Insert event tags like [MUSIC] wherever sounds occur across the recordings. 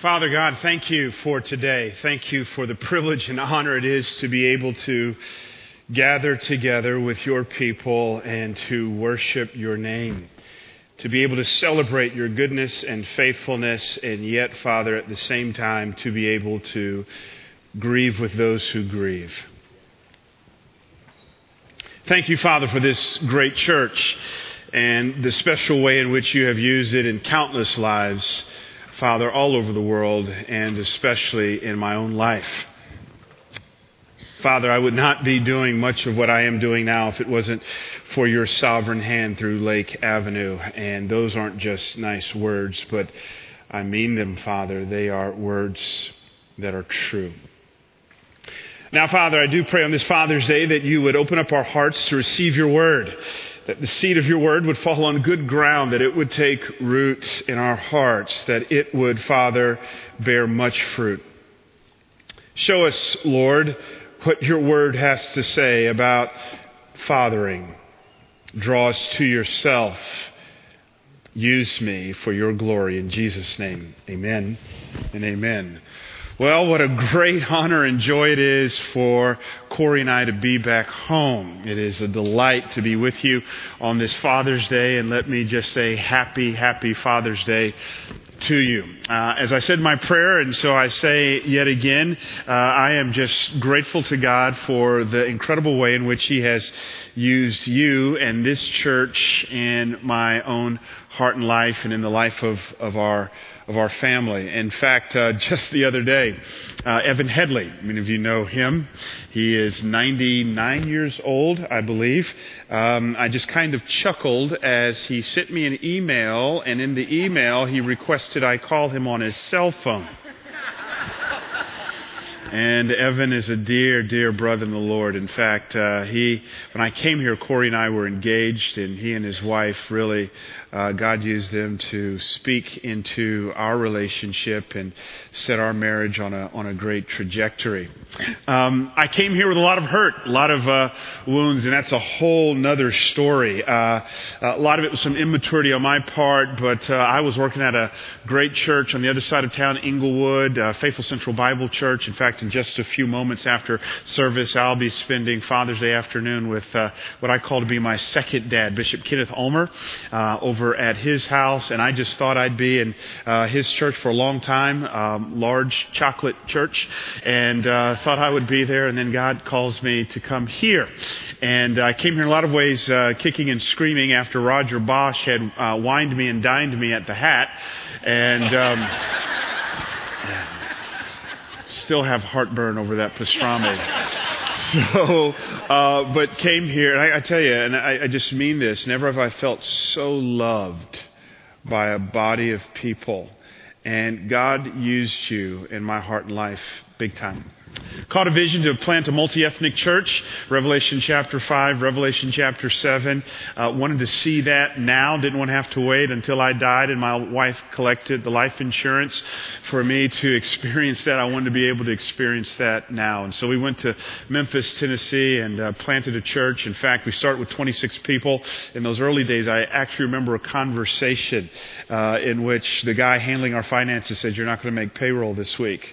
Father God, thank you for today. Thank you for the privilege and honor it is to be able to gather together with your people and to worship your name. To be able to celebrate your goodness and faithfulness, and yet, Father, at the same time, to be able to grieve with those who grieve. Thank you, Father, for this great church and the special way in which you have used it in countless lives Father, all over the world and especially in my own life. Father, I would not be doing much of what I am doing now if it wasn't for your sovereign hand through Lake Avenue. And those aren't just nice words, but I mean them, Father. They are words that are true. Now, Father, I do pray on this Father's Day that you would open up our hearts to receive your word that the seed of your word would fall on good ground, that it would take root in our hearts, that it would, Father, bear much fruit. Show us, Lord, what your word has to say about fathering. Draw us to yourself. Use me for your glory. In Jesus' name, amen and amen. Well, what a great honor and joy it is for Korie and I to be back home. It is a delight to be with you on this Father's Day, and let me just say happy, happy Father's Day to you. Uh, as I said my prayer, and so I say yet again, uh, I am just grateful to God for the incredible way in which He has used you and this church in my own heart and life and in the life of, of our of our family. In fact, uh, [LAUGHS] just the other day, uh, Evan Headley, many of you know him. He is 99 years old, I believe. Um, I just kind of chuckled as he sent me an email, and in the email, he requested I call him on his cell phone. [LAUGHS] And Evan is a dear, dear brother in the Lord. In fact, uh, he, when I came here, Korie and I were engaged, and he and his wife really, uh, God used them to speak into our relationship and set our marriage on a on a great trajectory. Um, I came here with a lot of hurt, a lot of uh, wounds, and that's a whole nother story. Uh, a lot of it was some immaturity on my part, but uh, I was working at a great church on the other side of town, Inglewood, uh, Faithful Central Bible Church. In fact in just a few moments after service, I'll be spending Father's Day afternoon with uh, what I call to be my second dad, Bishop Kenneth Ulmer, uh, over at his house. And I just thought I'd be in uh, his church for a long time, um, large chocolate church, and uh, thought I would be there. And then God calls me to come here. And I came here in a lot of ways uh, kicking and screaming after Roger Bosch had uh, wined me and dined me at the hat. And. Um, [LAUGHS] still have heartburn over that pastrami. So, uh, but came here, and I, I tell you, and I, I just mean this never have I felt so loved by a body of people. And God used you in my heart and life big time. Caught a vision to plant a multi ethnic church, Revelation chapter 5, Revelation chapter 7. Uh, wanted to see that now, didn't want to have to wait until I died and my wife collected the life insurance for me to experience that. I wanted to be able to experience that now. And so we went to Memphis, Tennessee and uh, planted a church. In fact, we started with 26 people. In those early days, I actually remember a conversation uh, in which the guy handling our finances said, You're not going to make payroll this week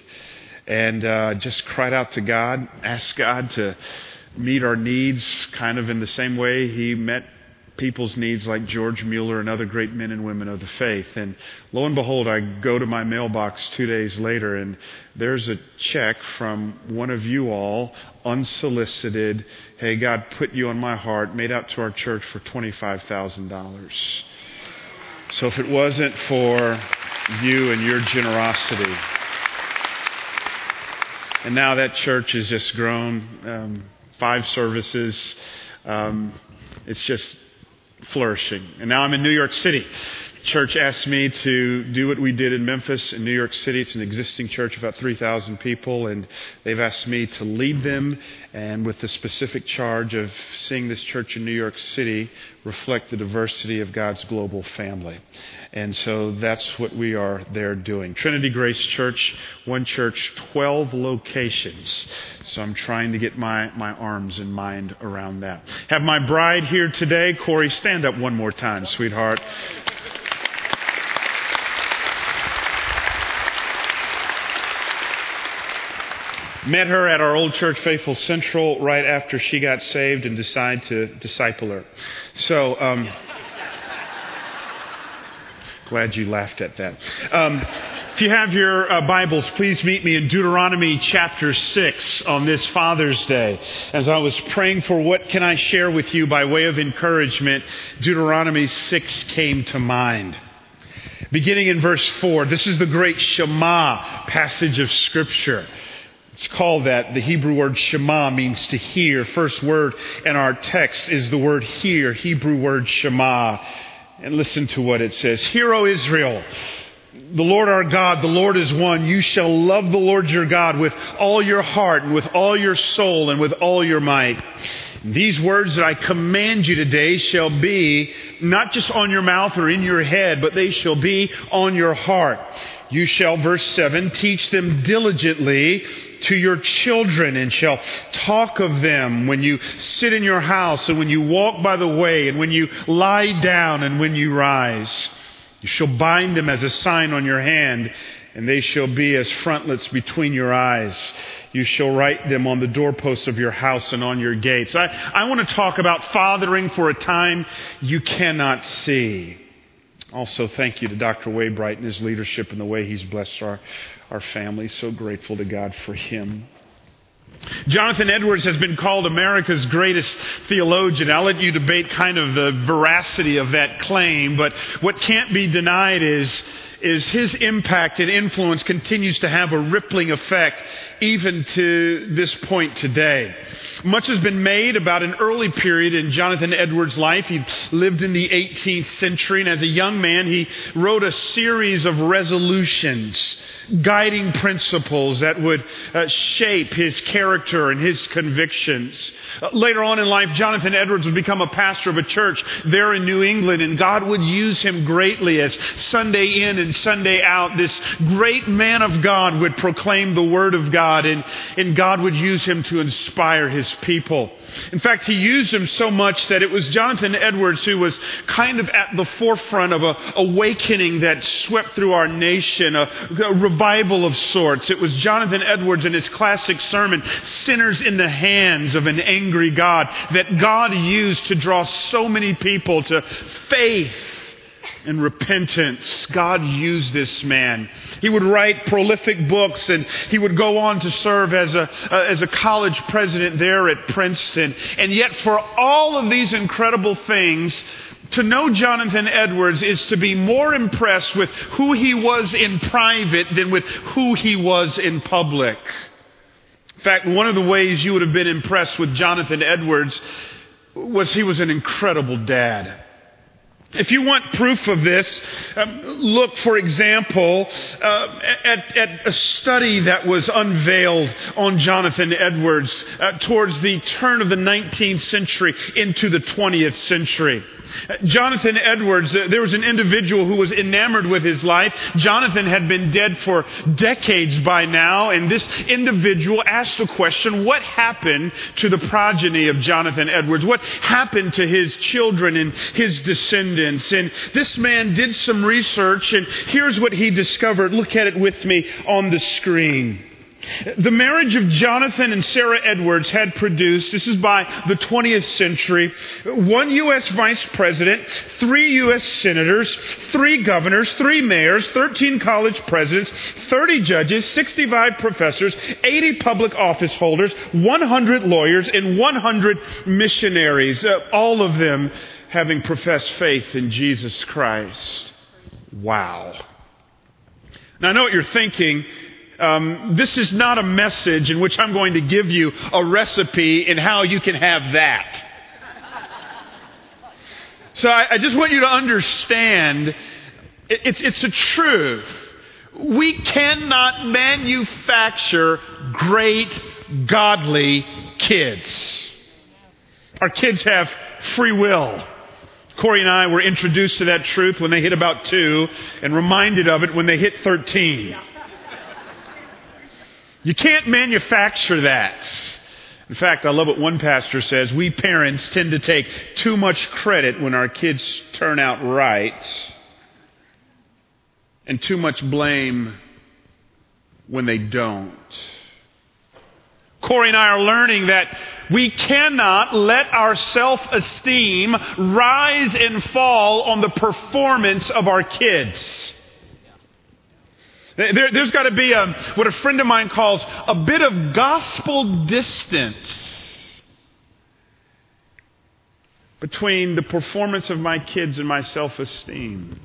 and uh, just cried out to God, asked God to meet our needs kind of in the same way He met people's needs like George Mueller and other great men and women of the faith. And lo and behold, I go to my mailbox two days later, and there's a check from one of you all, unsolicited. Hey, God put you on my heart, made out to our church for $25,000. So if it wasn't for you and your generosity, and now that church has just grown um, five services. Um, it's just flourishing. And now I'm in New York City. Church asked me to do what we did in Memphis in New York City. It's an existing church, about 3,000 people, and they've asked me to lead them and with the specific charge of seeing this church in New York City reflect the diversity of God's global family. And so that's what we are there doing. Trinity Grace Church, one church, 12 locations. So I'm trying to get my, my arms and mind around that. Have my bride here today. Korie, stand up one more time, sweetheart. Met her at our old church, Faithful Central, right after she got saved and decided to disciple her. So, um, glad you laughed at that. Um, if you have your uh, Bibles, please meet me in Deuteronomy chapter 6 on this Father's Day. As I was praying for what can I share with you by way of encouragement, Deuteronomy 6 came to mind. Beginning in verse 4, this is the great Shema passage of Scripture. It's called that. The Hebrew word Shema means to hear. First word in our text is the word hear, Hebrew word Shema. And listen to what it says Hear, O Israel, the Lord our God, the Lord is one. You shall love the Lord your God with all your heart and with all your soul and with all your might. These words that I command you today shall be not just on your mouth or in your head, but they shall be on your heart. You shall, verse 7, teach them diligently to your children and shall talk of them when you sit in your house and when you walk by the way and when you lie down and when you rise. You shall bind them as a sign on your hand and they shall be as frontlets between your eyes. You shall write them on the doorposts of your house and on your gates. I, I want to talk about fathering for a time you cannot see. Also, thank you to Dr. Waybright and his leadership and the way he's blessed our, our family. So grateful to God for him. Jonathan Edwards has been called America's greatest theologian. I'll let you debate kind of the veracity of that claim, but what can't be denied is, is his impact and influence continues to have a rippling effect even to this point today. Much has been made about an early period in Jonathan Edwards' life. He lived in the 18th century, and as a young man, he wrote a series of resolutions guiding principles that would uh, shape his character and his convictions. Uh, later on in life, Jonathan Edwards would become a pastor of a church there in New England, and God would use him greatly as Sunday in and Sunday out. This great man of God would proclaim the Word of God, and, and God would use him to inspire his people. In fact, he used him so much that it was Jonathan Edwards who was kind of at the forefront of a awakening that swept through our nation, a, a revival of sorts. It was Jonathan Edwards in his classic sermon, Sinners in the Hands of an Angry God, that God used to draw so many people to faith and repentance. God used this man. He would write prolific books and he would go on to serve as a, uh, as a college president there at Princeton. And yet, for all of these incredible things, to know Jonathan Edwards is to be more impressed with who he was in private than with who he was in public. In fact, one of the ways you would have been impressed with Jonathan Edwards was he was an incredible dad. If you want proof of this, um, look, for example, uh, at, at, a study that was unveiled on Jonathan Edwards uh, towards the turn of the 19th century into the 20th century. Jonathan Edwards, uh, there was an individual who was enamored with his life. Jonathan had been dead for decades by now, and this individual asked the question, what happened to the progeny of Jonathan Edwards? What happened to his children and his descendants? And this man did some research, and here's what he discovered. Look at it with me on the screen. The marriage of Jonathan and Sarah Edwards had produced, this is by the 20th century, one U.S. vice president, three U.S. senators, three governors, three mayors, 13 college presidents, 30 judges, 65 professors, 80 public office holders, 100 lawyers, and 100 missionaries, uh, all of them having professed faith in Jesus Christ. Wow. Now I know what you're thinking um, this is not a message in which I'm going to give you a recipe in how you can have that. So I, I just want you to understand it, it's, it's a truth. We cannot manufacture great, godly kids. Our kids have free will. Korie and I were introduced to that truth when they hit about two and reminded of it when they hit 13. You can't manufacture that. In fact, I love what one pastor says. We parents tend to take too much credit when our kids turn out right, and too much blame when they don't. Korie and I are learning that we cannot let our self-esteem rise and fall on the performance of our kids. There, has got to be a, what a friend of mine calls a bit of gospel distance between the performance of my kids and my self-esteem.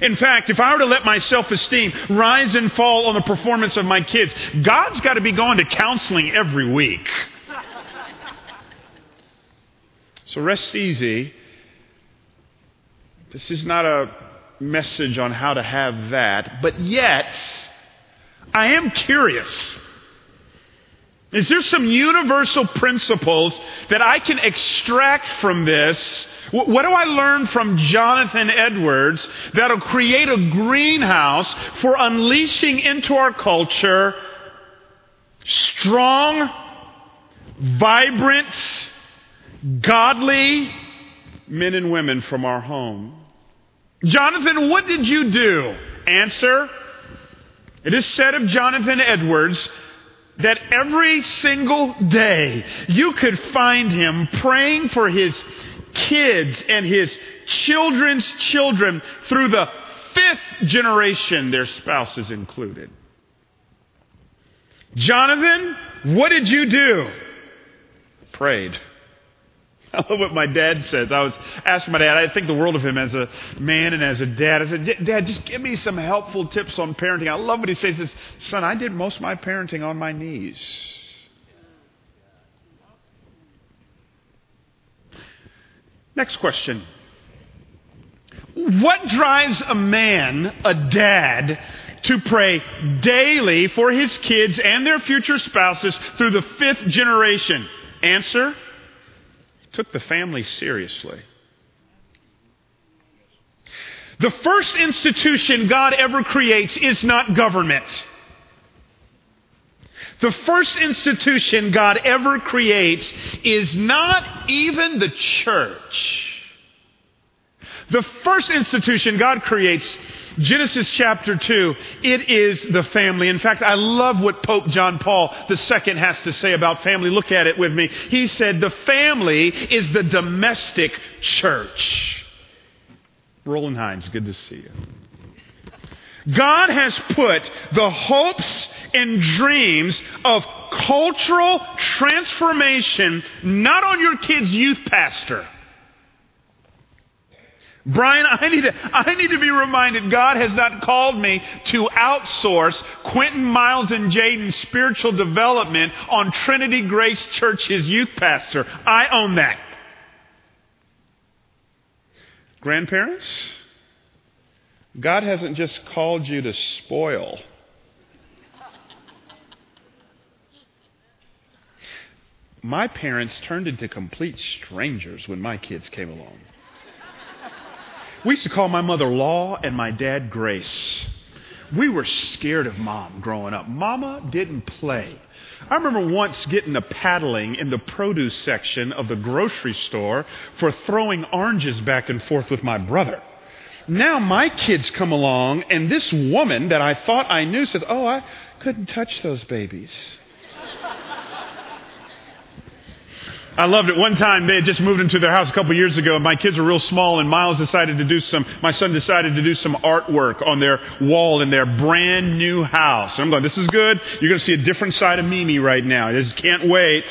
In fact, if I were to let my self esteem rise and fall on the performance of my kids, God's got to be going to counseling every week. So rest easy. This is not a message on how to have that, but yet, I am curious. Is there some universal principles that I can extract from this what do I learn from Jonathan Edwards that'll create a greenhouse for unleashing into our culture strong, vibrant, godly men and women from our home? Jonathan, what did you do? Answer. It is said of Jonathan Edwards that every single day you could find him praying for his kids and his children's children through the fifth generation, their spouses included. Jonathan, what did you do? Prayed. I [LAUGHS] love what my dad says. I was asking my dad, I think the world of him as a man and as a dad. I said, Dad, just give me some helpful tips on parenting. I love what he says. He says, Son, I did most of my parenting on my knees. Next question. What drives a man, a dad, to pray daily for his kids and their future spouses through the fifth generation? Answer took the family seriously. The first institution God ever creates is not government. The first institution God ever creates is not even the church. The first institution God creates, Genesis chapter 2, it is the family. In fact, I love what Pope John Paul II has to say about family. Look at it with me. He said, The family is the domestic church. Roland Hines, good to see you. God has put the hopes and dreams of cultural transformation not on your kid's youth pastor. Bryan, I need, to, I need to be reminded God has not called me to outsource Quentin Miles and Jaden's spiritual development on Trinity Grace Church's youth pastor. I own that. Grandparents, God hasn't just called you to spoil. My parents turned into complete strangers when my kids came along. We used to call my mother Law and my dad Grace. We were scared of mom growing up. Mama didn't play. I remember once getting a paddling in the produce section of the grocery store for throwing oranges back and forth with my brother. Now my kids come along, and this woman that I thought I knew says, Oh, I couldn't touch those babies. I loved it. One time they had just moved into their house a couple years ago, and my kids were real small, and Miles decided to do some, my son decided to do some artwork on their wall in their brand new house. And I'm going, this is good. You're going to see a different side of Mimi right now. I just can't wait.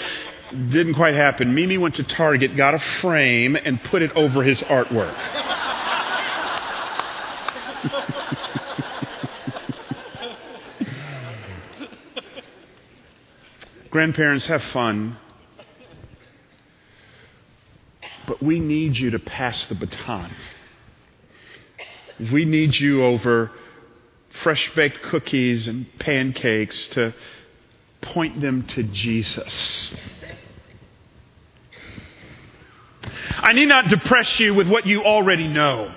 Didn't quite happen. Mimi went to Target, got a frame, and put it over his artwork. [LAUGHS] Grandparents, have fun. But we need you to pass the baton. We need you over fresh baked cookies and pancakes to point them to Jesus. I need not depress you with what you already know.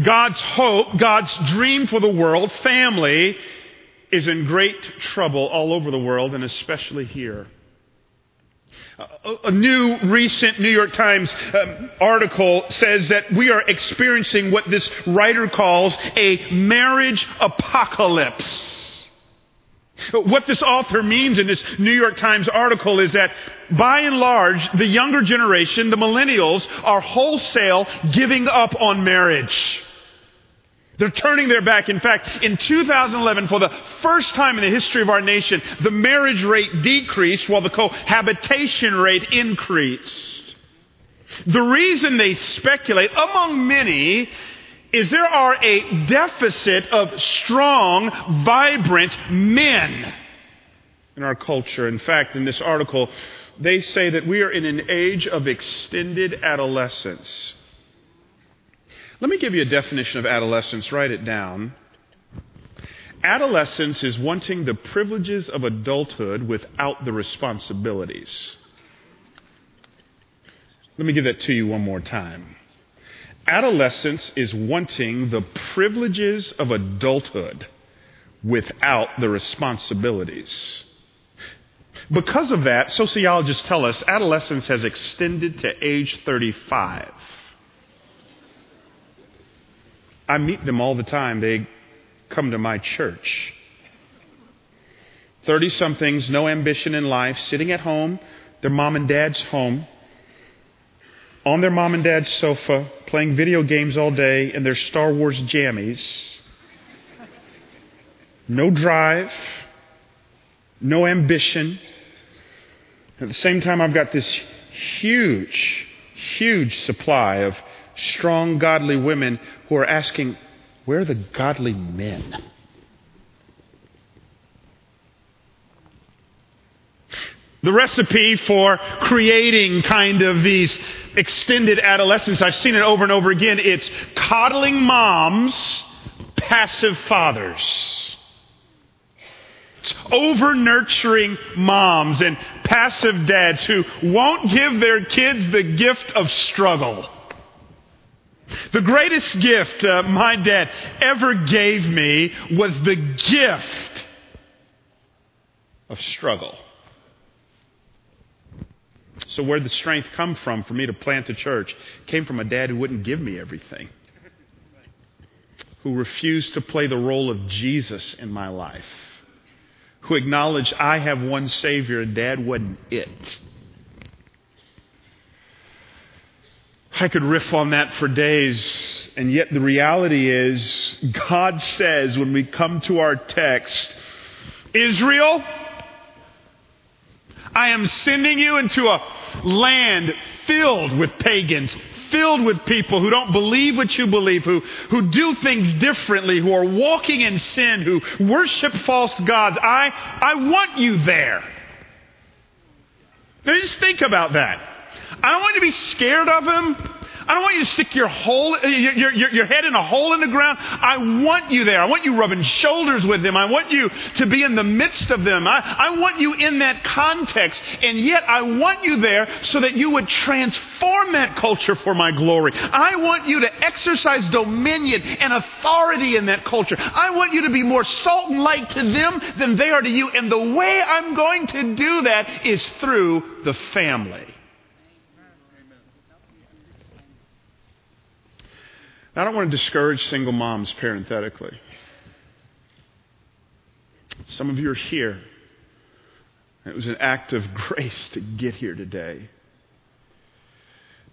God's hope, God's dream for the world, family, is in great trouble all over the world and especially here. A new recent New York Times um, article says that we are experiencing what this writer calls a marriage apocalypse. What this author means in this New York Times article is that by and large, the younger generation, the millennials, are wholesale giving up on marriage. They're turning their back. In fact, in 2011, for the first time in the history of our nation, the marriage rate decreased while the cohabitation rate increased. The reason they speculate, among many, is there are a deficit of strong, vibrant men in our culture. In fact, in this article, they say that we are in an age of extended adolescence. Let me give you a definition of adolescence. Write it down. Adolescence is wanting the privileges of adulthood without the responsibilities. Let me give that to you one more time. Adolescence is wanting the privileges of adulthood without the responsibilities. Because of that, sociologists tell us adolescence has extended to age 35. I meet them all the time. They come to my church. 30 somethings, no ambition in life, sitting at home, their mom and dad's home, on their mom and dad's sofa, playing video games all day in their Star Wars jammies. No drive, no ambition. At the same time, I've got this huge, huge supply of strong, godly women who are asking, Where are the godly men? The recipe for creating kind of these extended adolescence, I've seen it over and over again. It's coddling moms, passive fathers. It's over nurturing moms and passive dads who won't give their kids the gift of struggle. The greatest gift uh, my dad ever gave me was the gift of struggle. So, where'd the strength come from for me to plant a church? It came from a dad who wouldn't give me everything, who refused to play the role of Jesus in my life, who acknowledged I have one Savior and dad wasn't it. I could riff on that for days, and yet the reality is, God says when we come to our text, Israel, I am sending you into a land filled with pagans, filled with people who don't believe what you believe, who, who do things differently, who are walking in sin, who worship false gods. I, I want you there. Now just think about that. I don't want you to be scared of him. I don't want you to stick your, hole, your, your, your, head in a hole in the ground. I want you there. I want you rubbing shoulders with them. I want you to be in the midst of them. I, I want you in that context. And yet I want you there so that you would transform that culture for my glory. I want you to exercise dominion and authority in that culture. I want you to be more salt and light to them than they are to you. And the way I'm going to do that is through the family. I don't want to discourage single moms parenthetically. Some of you are here. It was an act of [LAUGHS] grace to get here today.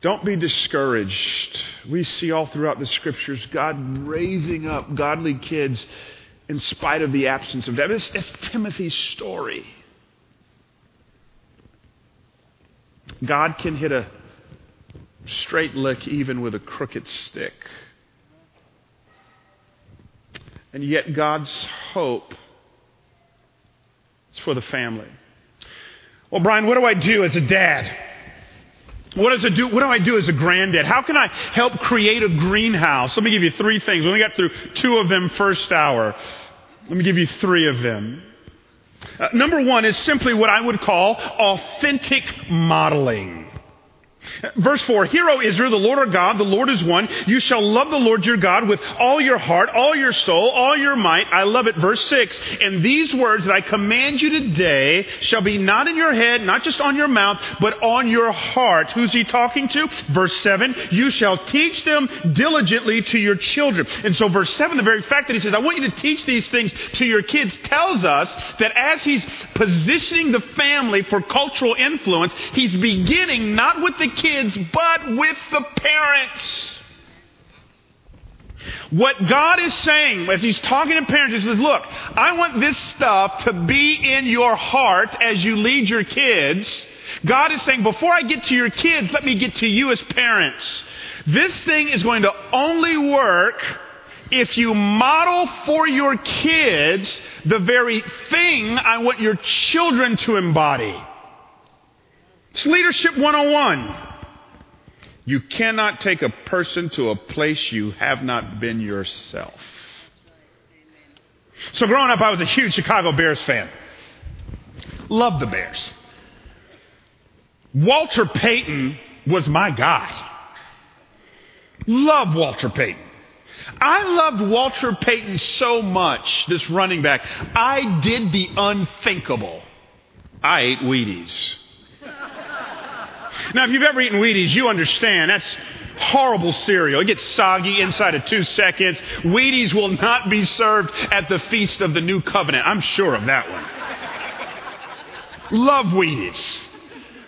Don't be discouraged. We see all throughout the scriptures God raising up godly kids in spite of the absence of. That's, that's Timothy's story. God can hit a straight lick even with a crooked stick. And yet, God's hope is for the family. Well, Bryan, what do I do as a dad? What, does it do, what do I do as a granddad? How can I help create a greenhouse? Let me give you three things. We only got through two of them first hour. Let me give you three of them. Uh, number one is simply what I would call authentic modeling. Verse 4, Hear, O Israel, the Lord our God, the Lord is one. You shall love the Lord your God with all your heart, all your soul, all your might. I love it. Verse 6, And these words that I command you today shall be not in your head, not just on your mouth, but on your heart. Who's he talking to? Verse 7, You shall teach them diligently to your children. And so verse 7, the very fact that he says, I want you to teach these things to your kids tells us that as he's positioning the family for cultural influence, he's beginning not with the kids, but with the parents. What God is saying as He's talking to parents, He says, Look, I want this stuff to be in your heart as you lead your kids. God is saying, before I get to your kids, let me get to you as parents. This thing is going to only work if you model for your kids the very thing I want your children to embody. It's Leadership 101. You cannot take a person to a place you have not been yourself. So growing up, I was a huge Chicago Bears fan. Loved the Bears. Walter Payton was my guy. Love Walter Payton. I loved Walter Payton so much, this running back. I did the unthinkable. I ate Wheaties. Now, if you've ever eaten Wheaties, you understand that's horrible cereal. It gets soggy inside of two seconds. Wheaties will not be served at the feast of the new covenant. I'm sure of that one. Love Wheaties.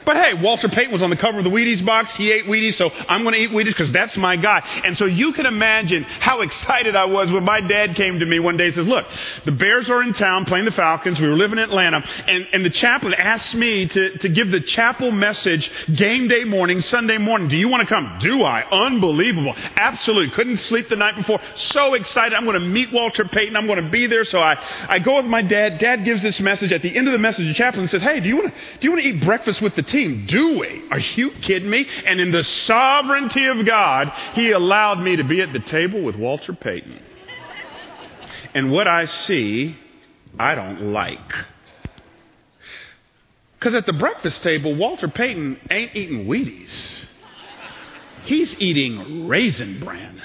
But hey, Walter Payton was on the cover of the Wheaties box. He ate Wheaties, so I'm going to eat Wheaties because that's my guy. And so you can imagine how excited I was when my dad came to me one day and says, look, the Bears are in town playing the Falcons. We were living in Atlanta. And, and the chaplain asked me to, to give the chapel message game day morning, Sunday morning. Do you want to come? Do I? Unbelievable. Absolutely. Couldn't sleep the night before. So excited. I'm going to meet Walter Payton. I'm going to be there. So I, I go with my dad. Dad gives this message. At the end of the message, the chaplain says, hey, do you want to, do you want to eat breakfast with the team, do we? Are you kidding me? And in the sovereignty of God, He allowed me to be at the table with Walter Payton. And what I see, I don't like. Because at the breakfast table, Walter Payton ain't eating Wheaties. He's eating Raisin Bran.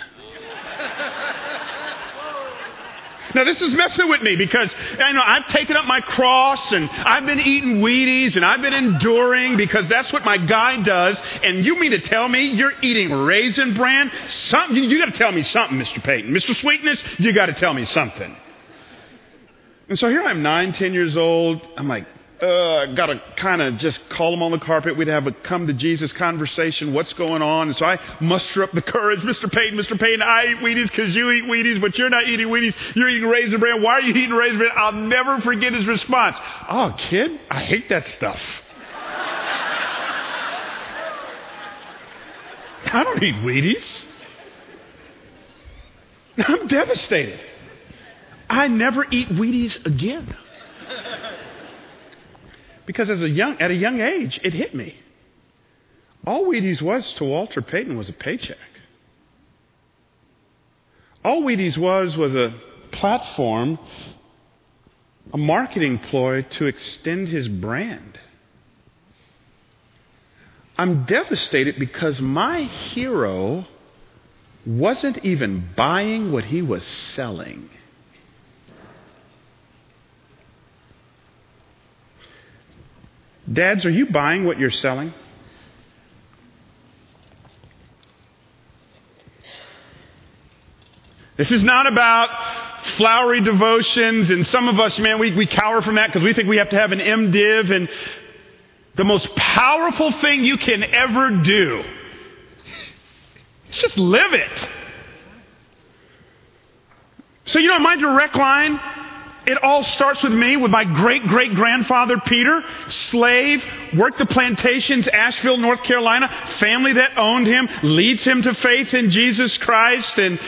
Now this is messing with me because I know I've taken up my cross and I've been eating Wheaties and I've been enduring because that's what my guy does. And you mean to tell me you're eating raisin bran? Something you, you got to tell me something, Mr. Payton, Mr. Sweetness. You got to tell me something. And so here I'm nine, ten years old. I'm like, uh, got to kind of just call him on the carpet. We'd have a come to Jesus conversation. What's going on? And so I muster up the courage. Mr. Payton, Mr. Payton, I eat Wheaties because you eat Wheaties, but you're not eating Wheaties. You're eating Raisin Bran. Why are you eating Raisin Bran? I'll never forget his response. Oh, kid, I hate that stuff. I don't eat Wheaties. I'm devastated. I never eat Wheaties again. Because as a young, at a young age, it hit me. All Wheaties was to Walter Payton was a paycheck. All Wheaties was was a platform, a marketing ploy to extend his brand. I'm devastated because my hero wasn't even buying what he was selling. Dads, are you buying what you're selling? This is not about flowery devotions, and some of us, man, we, we cower from that because we think we have to have an MDiv, and the most powerful thing you can ever do is just live it. So, you know, my direct line it all starts with me, with my great great grandfather Peter, slave, worked the plantations, Asheville, North Carolina, family that owned him, leads him to faith in Jesus Christ, and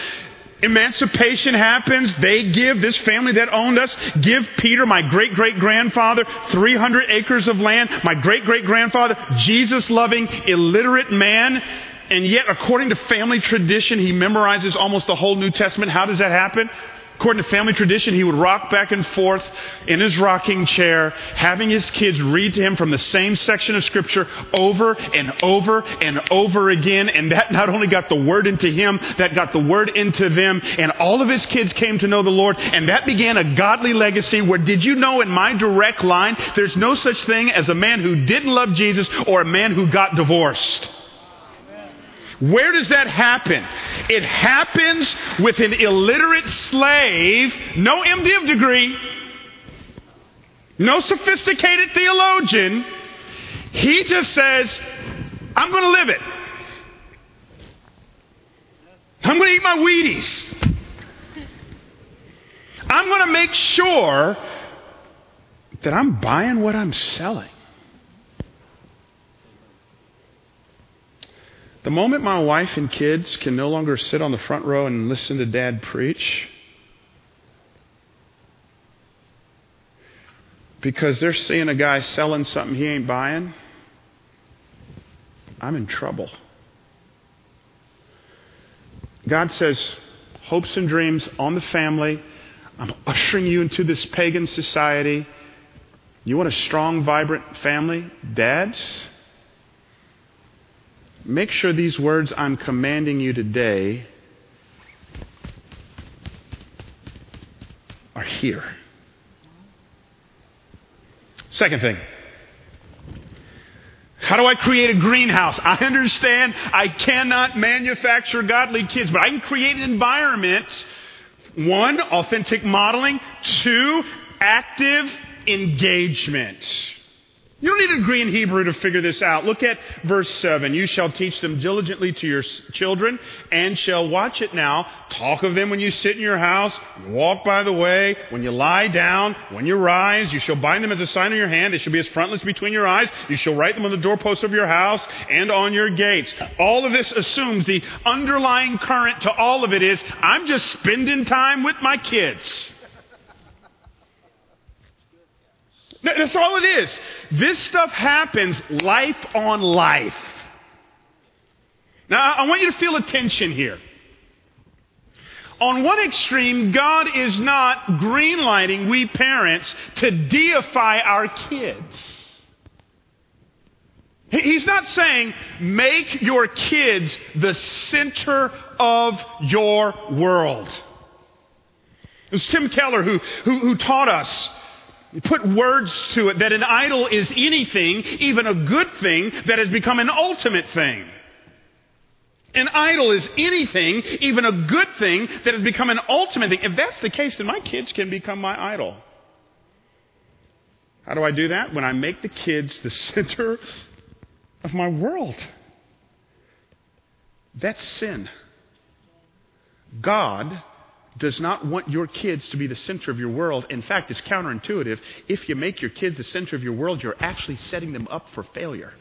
emancipation happens. They give, this family that owned us, give Peter, my great great grandfather, 300 acres of land. My great great grandfather, Jesus loving, illiterate man. And yet, according to family tradition, he memorizes almost the whole New Testament. How does that happen? According to family tradition, he would rock back and forth in his rocking chair, having his kids read to him from the same section of scripture over and over and over again. And that [LAUGHS] not only got the word into him, that got the word into them. And all of his kids came to know the Lord. And that began a godly legacy where did you know in my direct line, there's no such thing as a man who didn't love Jesus or a man who got divorced. Where does that happen? It happens with an illiterate slave, no MDiv degree, no sophisticated theologian. He just says, I'm going to live it. I'm going to eat my Wheaties. I'm going to make sure that I'm buying what I'm selling. The moment my wife and kids can no longer sit on the front row and listen to dad preach, because they're seeing a guy selling something he ain't buying, I'm in trouble. God says, hopes and dreams on the family. I'm ushering you into this pagan society. You want a strong, vibrant family? Dads? Make sure these words I'm commanding you today are here. Second thing. How do I create a greenhouse? I understand I cannot manufacture godly kids, but I can create an environment. One, authentic modeling. Two, active engagement. You don't need a degree in Hebrew to figure this out. Look at verse 7. You shall teach them diligently to your children and shall watch it now. Talk of them when you sit in your house, walk by the way, when you lie down, when you rise. You shall bind them as a sign on your hand. They shall be as frontlets between your eyes. You shall write them on the doorposts of your house and on your gates. All of this assumes the underlying current to all of it is I'm just spending time with my kids. That's all it is. This stuff happens life on life. Now, I want you to feel a tension here. On one extreme, God is not greenlighting we parents to deify our kids. He's not saying make your kids the center of your world. It was Tim Keller who, who, who taught us put words to it that an idol is anything, even a good thing, that has become an ultimate thing. An idol is anything, even a good thing, that has become an ultimate thing. If that's the case, then my kids can become my idol. How do I do that? When I make the kids the [LAUGHS] center of my world. That's sin. God does not want your kids to be the center of your world. In fact, it's counterintuitive. If you make your kids the center of your world, you're actually setting them up for failure.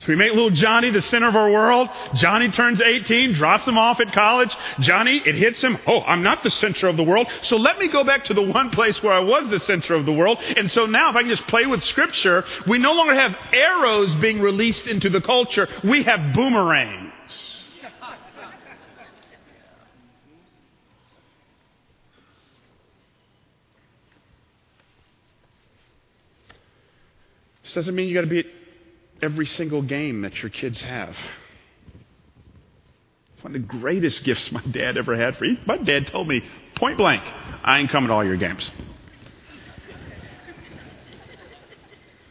So we make little Johnny the center of our world. Johnny turns 18, drops him off at college. Johnny, it hits him. Oh, I'm not the center of the world. So let me go back to the one place where I was the center of the world. And so now if I can just play with scripture, we no longer have arrows being released into the culture. We have boomerangs. This doesn't mean you got to be at every single game that your kids have. One of the greatest gifts my dad ever had for me. My dad told me point blank, I ain't coming to all your games.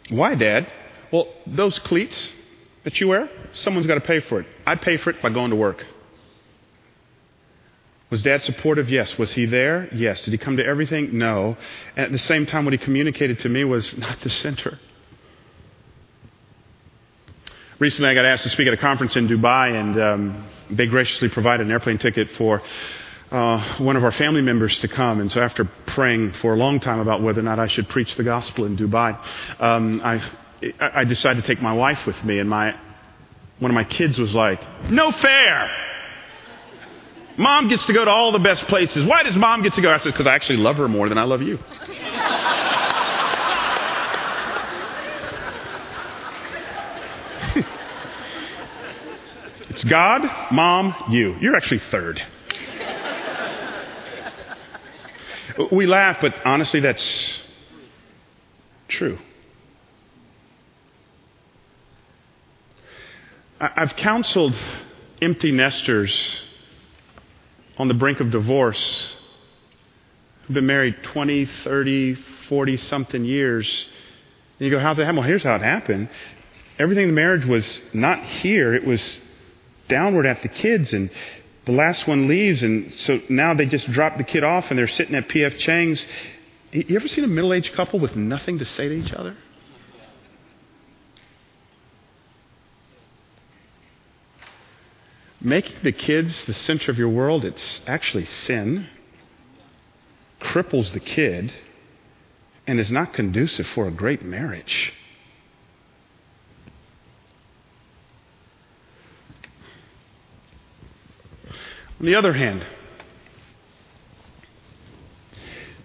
Why, Dad? Well, those cleats that you wear, someone's got to pay for it. I pay for it by going to work. Was dad supportive? Yes. Was he there? Yes. Did he come to everything? No. And at the same time, what he communicated to me was not the center. Recently, I got asked to speak at a conference in Dubai, and um, they graciously provided an airplane ticket for uh, one of our family members to come. And so, after praying for a long time about whether or not I should preach the gospel in Dubai, um, I, I decided to take my wife with me. And my one of my kids was like, "No fair." Mom gets to go to all the best places. Why does mom get to go? I said, because I actually love her more than I love you. God, mom, you. You're actually third. We laugh, but honestly, that's true. I've counseled empty nesters on the brink of divorce who've been married 20, 30, 40 something years. And you go, how's that happen? Well, here's how it happened. Everything in the marriage was not here, it was downward at the kids. And the last one leaves, and so now they just drop the kid off and they're sitting at P.F. Chang's. You ever seen a middle aged couple with nothing to say to each other? Making the kids the center of your world, it's actually sin, cripples the kid, and is not conducive for a great marriage. On the other hand,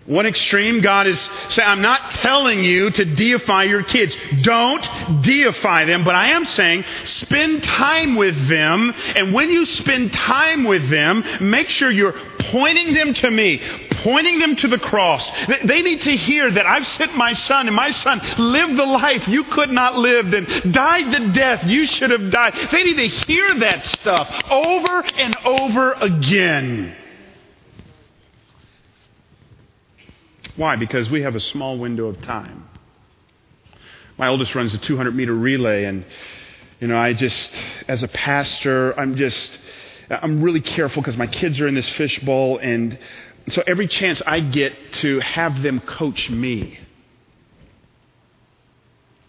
one extreme, God is saying, I'm not telling you to deify your kids. Don't deify them, but I am saying spend time with them. And when you spend time with them, make sure you're pointing them to me, pointing them to the cross. They need to hear that I've sent my son, and my son lived the life you could not live, and died the death you should have died. They need to hear that stuff over and over again. Why? Because we have a small window of time. My oldest runs a 200 meter relay, and, you know, I just, as a pastor, I'm just, I'm really careful because my kids are in this fishbowl, and so every chance I get to have them coach me,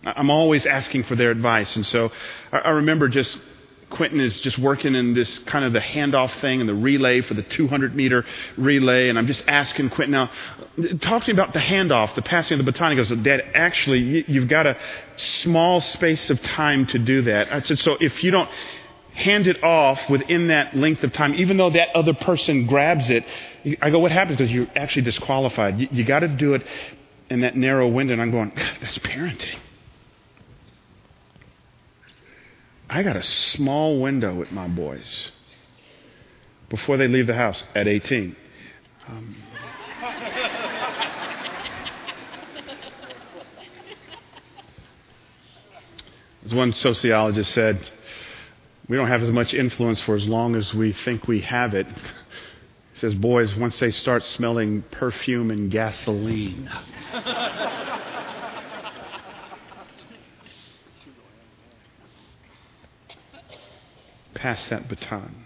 I'm always asking for their advice. And so I remember just Quentin is just working in this kind of the handoff thing and the relay for the 200 meter relay. And I'm just asking Quentin now, talk to me about the handoff, the passing of the baton. He goes, Dad, actually, you've got a small space of time to do that. I said, so if you don't hand it off within that length of time, even though that other person grabs it, I go, what happens? Because you're actually disqualified. You, you got to do it in that narrow window. And I'm going, that's parenting. I got a small window with my boys before they leave the house at 18. Um, [LAUGHS] as one sociologist said, we don't have as much influence for as long as we think we have it. He says, boys, once they start smelling perfume and gasoline. pass that baton.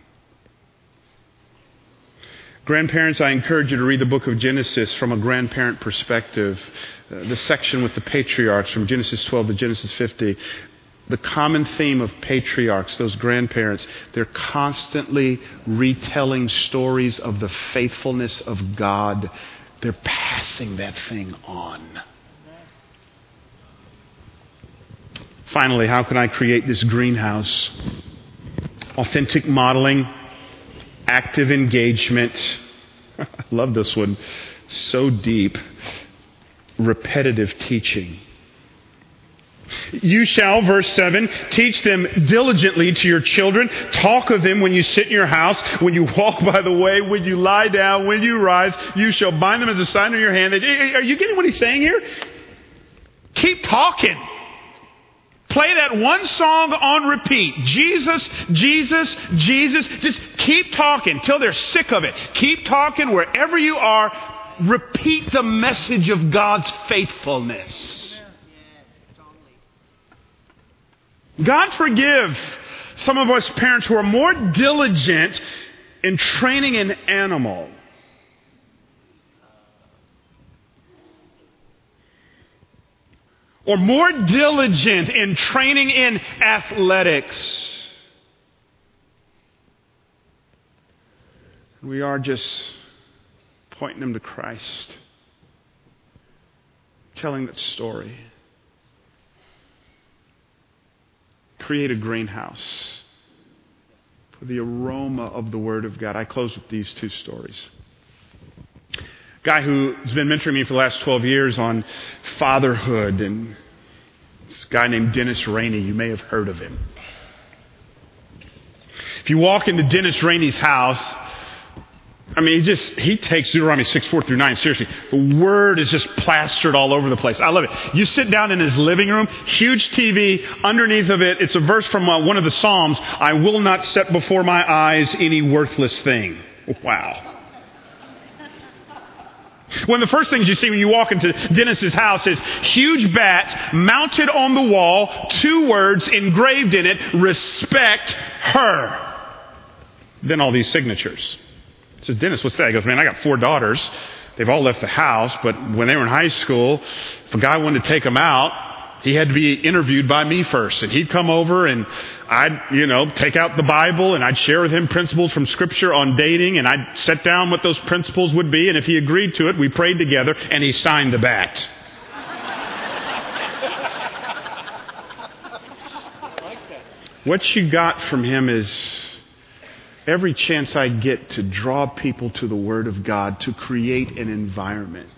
Grandparents, I encourage you to read the book of Genesis from a grandparent perspective. Uh, the section with the patriarchs from Genesis 12 to Genesis 50. The common theme of patriarchs, those grandparents, they're constantly retelling stories of the faithfulness of God. They're passing that thing on. Finally, how can I create this greenhouse? authentic modeling, active engagement. I [LAUGHS] love this one. So deep. Repetitive teaching. You shall, verse 7, teach them diligently to your children. Talk of them when you sit in your house, when you walk by the way, when you lie down, when you rise. You shall bind them as a sign on your hand. Are you getting what he's saying here? Keep talking. Play that one song on repeat. Jesus, Jesus, Jesus. Just keep talking till they're sick of it. Keep talking wherever you are. Repeat the message of God's faithfulness. God forgive some of us parents who are more diligent in training an animal or more diligent in training in athletics. We are just pointing them to Christ, telling that story. Create a greenhouse for the aroma of the Word of God. I close with these two stories guy who's been mentoring me for the last 12 years on fatherhood, and this guy named Dennis Rainey. You may have heard of him. If you walk into Dennis Rainey's house, I mean, he just, he takes Deuteronomy 6, 4 through 9 seriously. The word is just plastered all over the place. I love it. You sit down in his living room, huge TV, underneath of it, it's a verse from uh, one of the Psalms I will not set before my eyes any worthless thing. Wow. One of the first things you see when you walk into Dennis's house is huge bats mounted on the wall, two words engraved in it, respect her. Then all these signatures. Says, Dennis, what's that? He goes, man, I got four daughters. They've all left the house, but when they were in high school, if a guy wanted to take them out, he had to be interviewed by me first. And he'd come over and I'd, you know, take out the Bible and I'd share with him principles from Scripture on dating and I'd set down what those principles would be. And if he agreed to it, we prayed together and he signed the bat. [LAUGHS] what you got from him is every chance I get to draw people to the Word of God, to create an environment.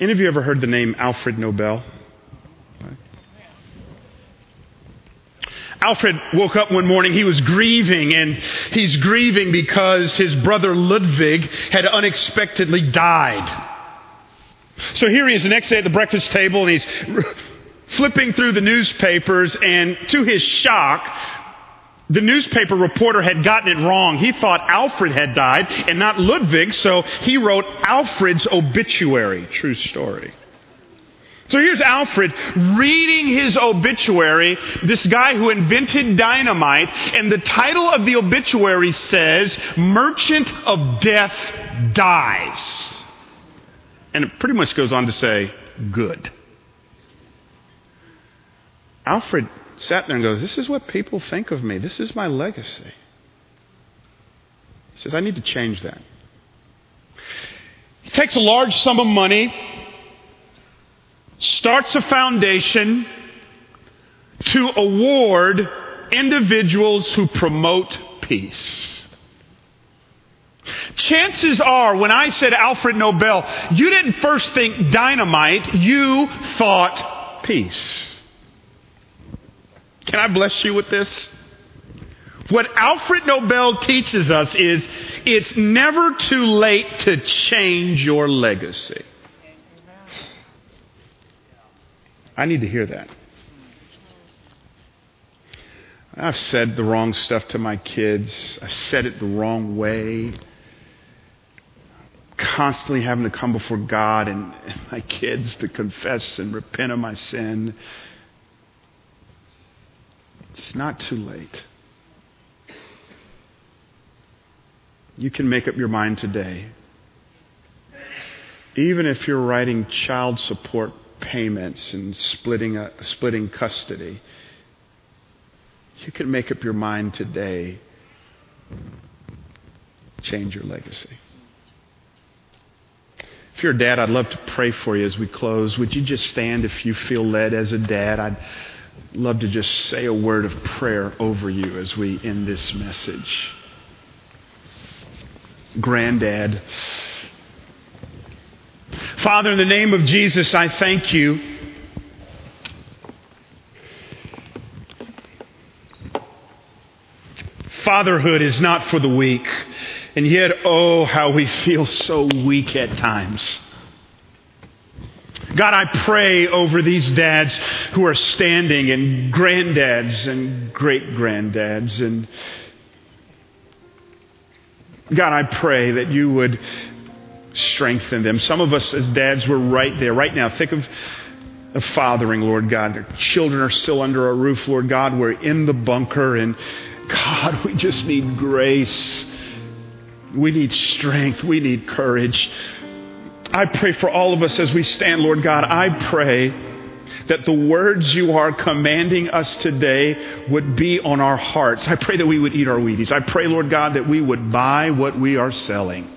Any of you ever heard the name Alfred Nobel? Alfred woke up one morning, he was grieving, and he's grieving because his brother Ludwig had unexpectedly died. So here he is the next day at the breakfast table, and he's flipping through the newspapers, and to his shock, the newspaper reporter had gotten it wrong. He thought Alfred had died and not Ludwig, so he wrote Alfred's obituary. True story. So here's Alfred reading his obituary, this guy who invented dynamite, and the title of the obituary says, Merchant of Death Dies. And it pretty much goes on to say, Good. Alfred sat there and goes, This is what people think of me. This is my legacy. He says, I need to change that. He takes a large sum of money, starts a foundation to award individuals who promote peace. Chances are, when I said Alfred Nobel, you didn't first think dynamite, you thought peace. Can I bless you with this? What Alfred Nobel teaches us is it's never too late to change your legacy. I need to hear that. I've said the wrong stuff to my kids. I've said it the wrong way. Constantly having to come before God and, [LAUGHS] my kids to confess and repent of my sin. It's not too late. You can make up your mind today. Even if you're writing child support payments and splitting, a, splitting custody, you can make up your mind today. Change your legacy. If you're a dad, I'd love to pray for you as we close. Would you just stand if you feel led as a dad? I'd love to just say a word of prayer over you as we end this message. Granddad, Father, in the name of Jesus, I thank you. Fatherhood is not for the weak. And yet, oh, how we feel so weak at times. God, I pray over these dads who are standing and granddads and great granddads. And God, I pray that you would strengthen them. Some of us as dads, we're right there. Right now, think of, of fathering, Lord God. Their children are still under our roof, Lord God. We're in the bunker, and God, we just need grace. We need strength. We need courage. I pray for all of us as we stand, Lord God. I pray that the words you are commanding us today would be on our hearts. I pray that we would eat our Wheaties. I pray, Lord God, that we would buy what we are selling.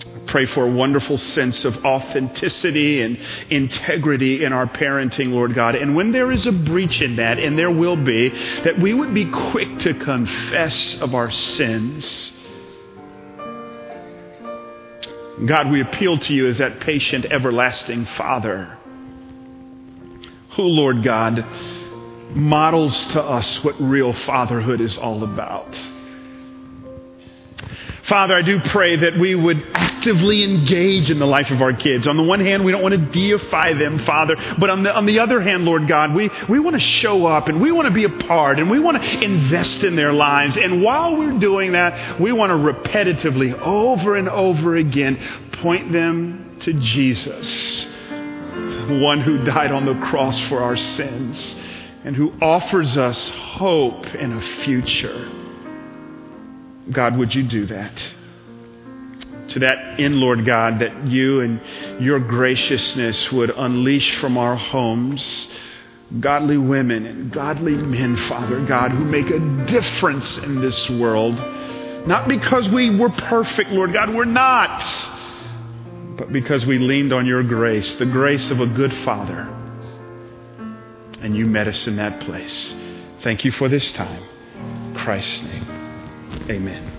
I pray for a wonderful sense of authenticity and integrity in our parenting, Lord God. And when there is a breach in that, and there will be, that we would be quick to confess of our sins God, we appeal to you as that patient, everlasting Father who, Lord God, models to us what real fatherhood is all about. Father, I do pray that we would actively engage in the life of our kids. On the one hand, we don't want to deify them, Father, but on the, on the other hand, Lord God, we, we want to show up and we want to be a part and we want to invest in their lives. And while we're doing that, we want to repetitively, over and over again, point them to Jesus, one who died on the cross for our sins and who offers us hope and a future. God, would you do that? To that end, Lord God, that you and your graciousness would unleash from our homes godly women and godly men, Father God, who make a difference in this world. Not because we were perfect, Lord God, we're not, but because we leaned on your grace, the grace of a good Father. And you met us in that place. Thank you for this time. In Christ's name. Amen.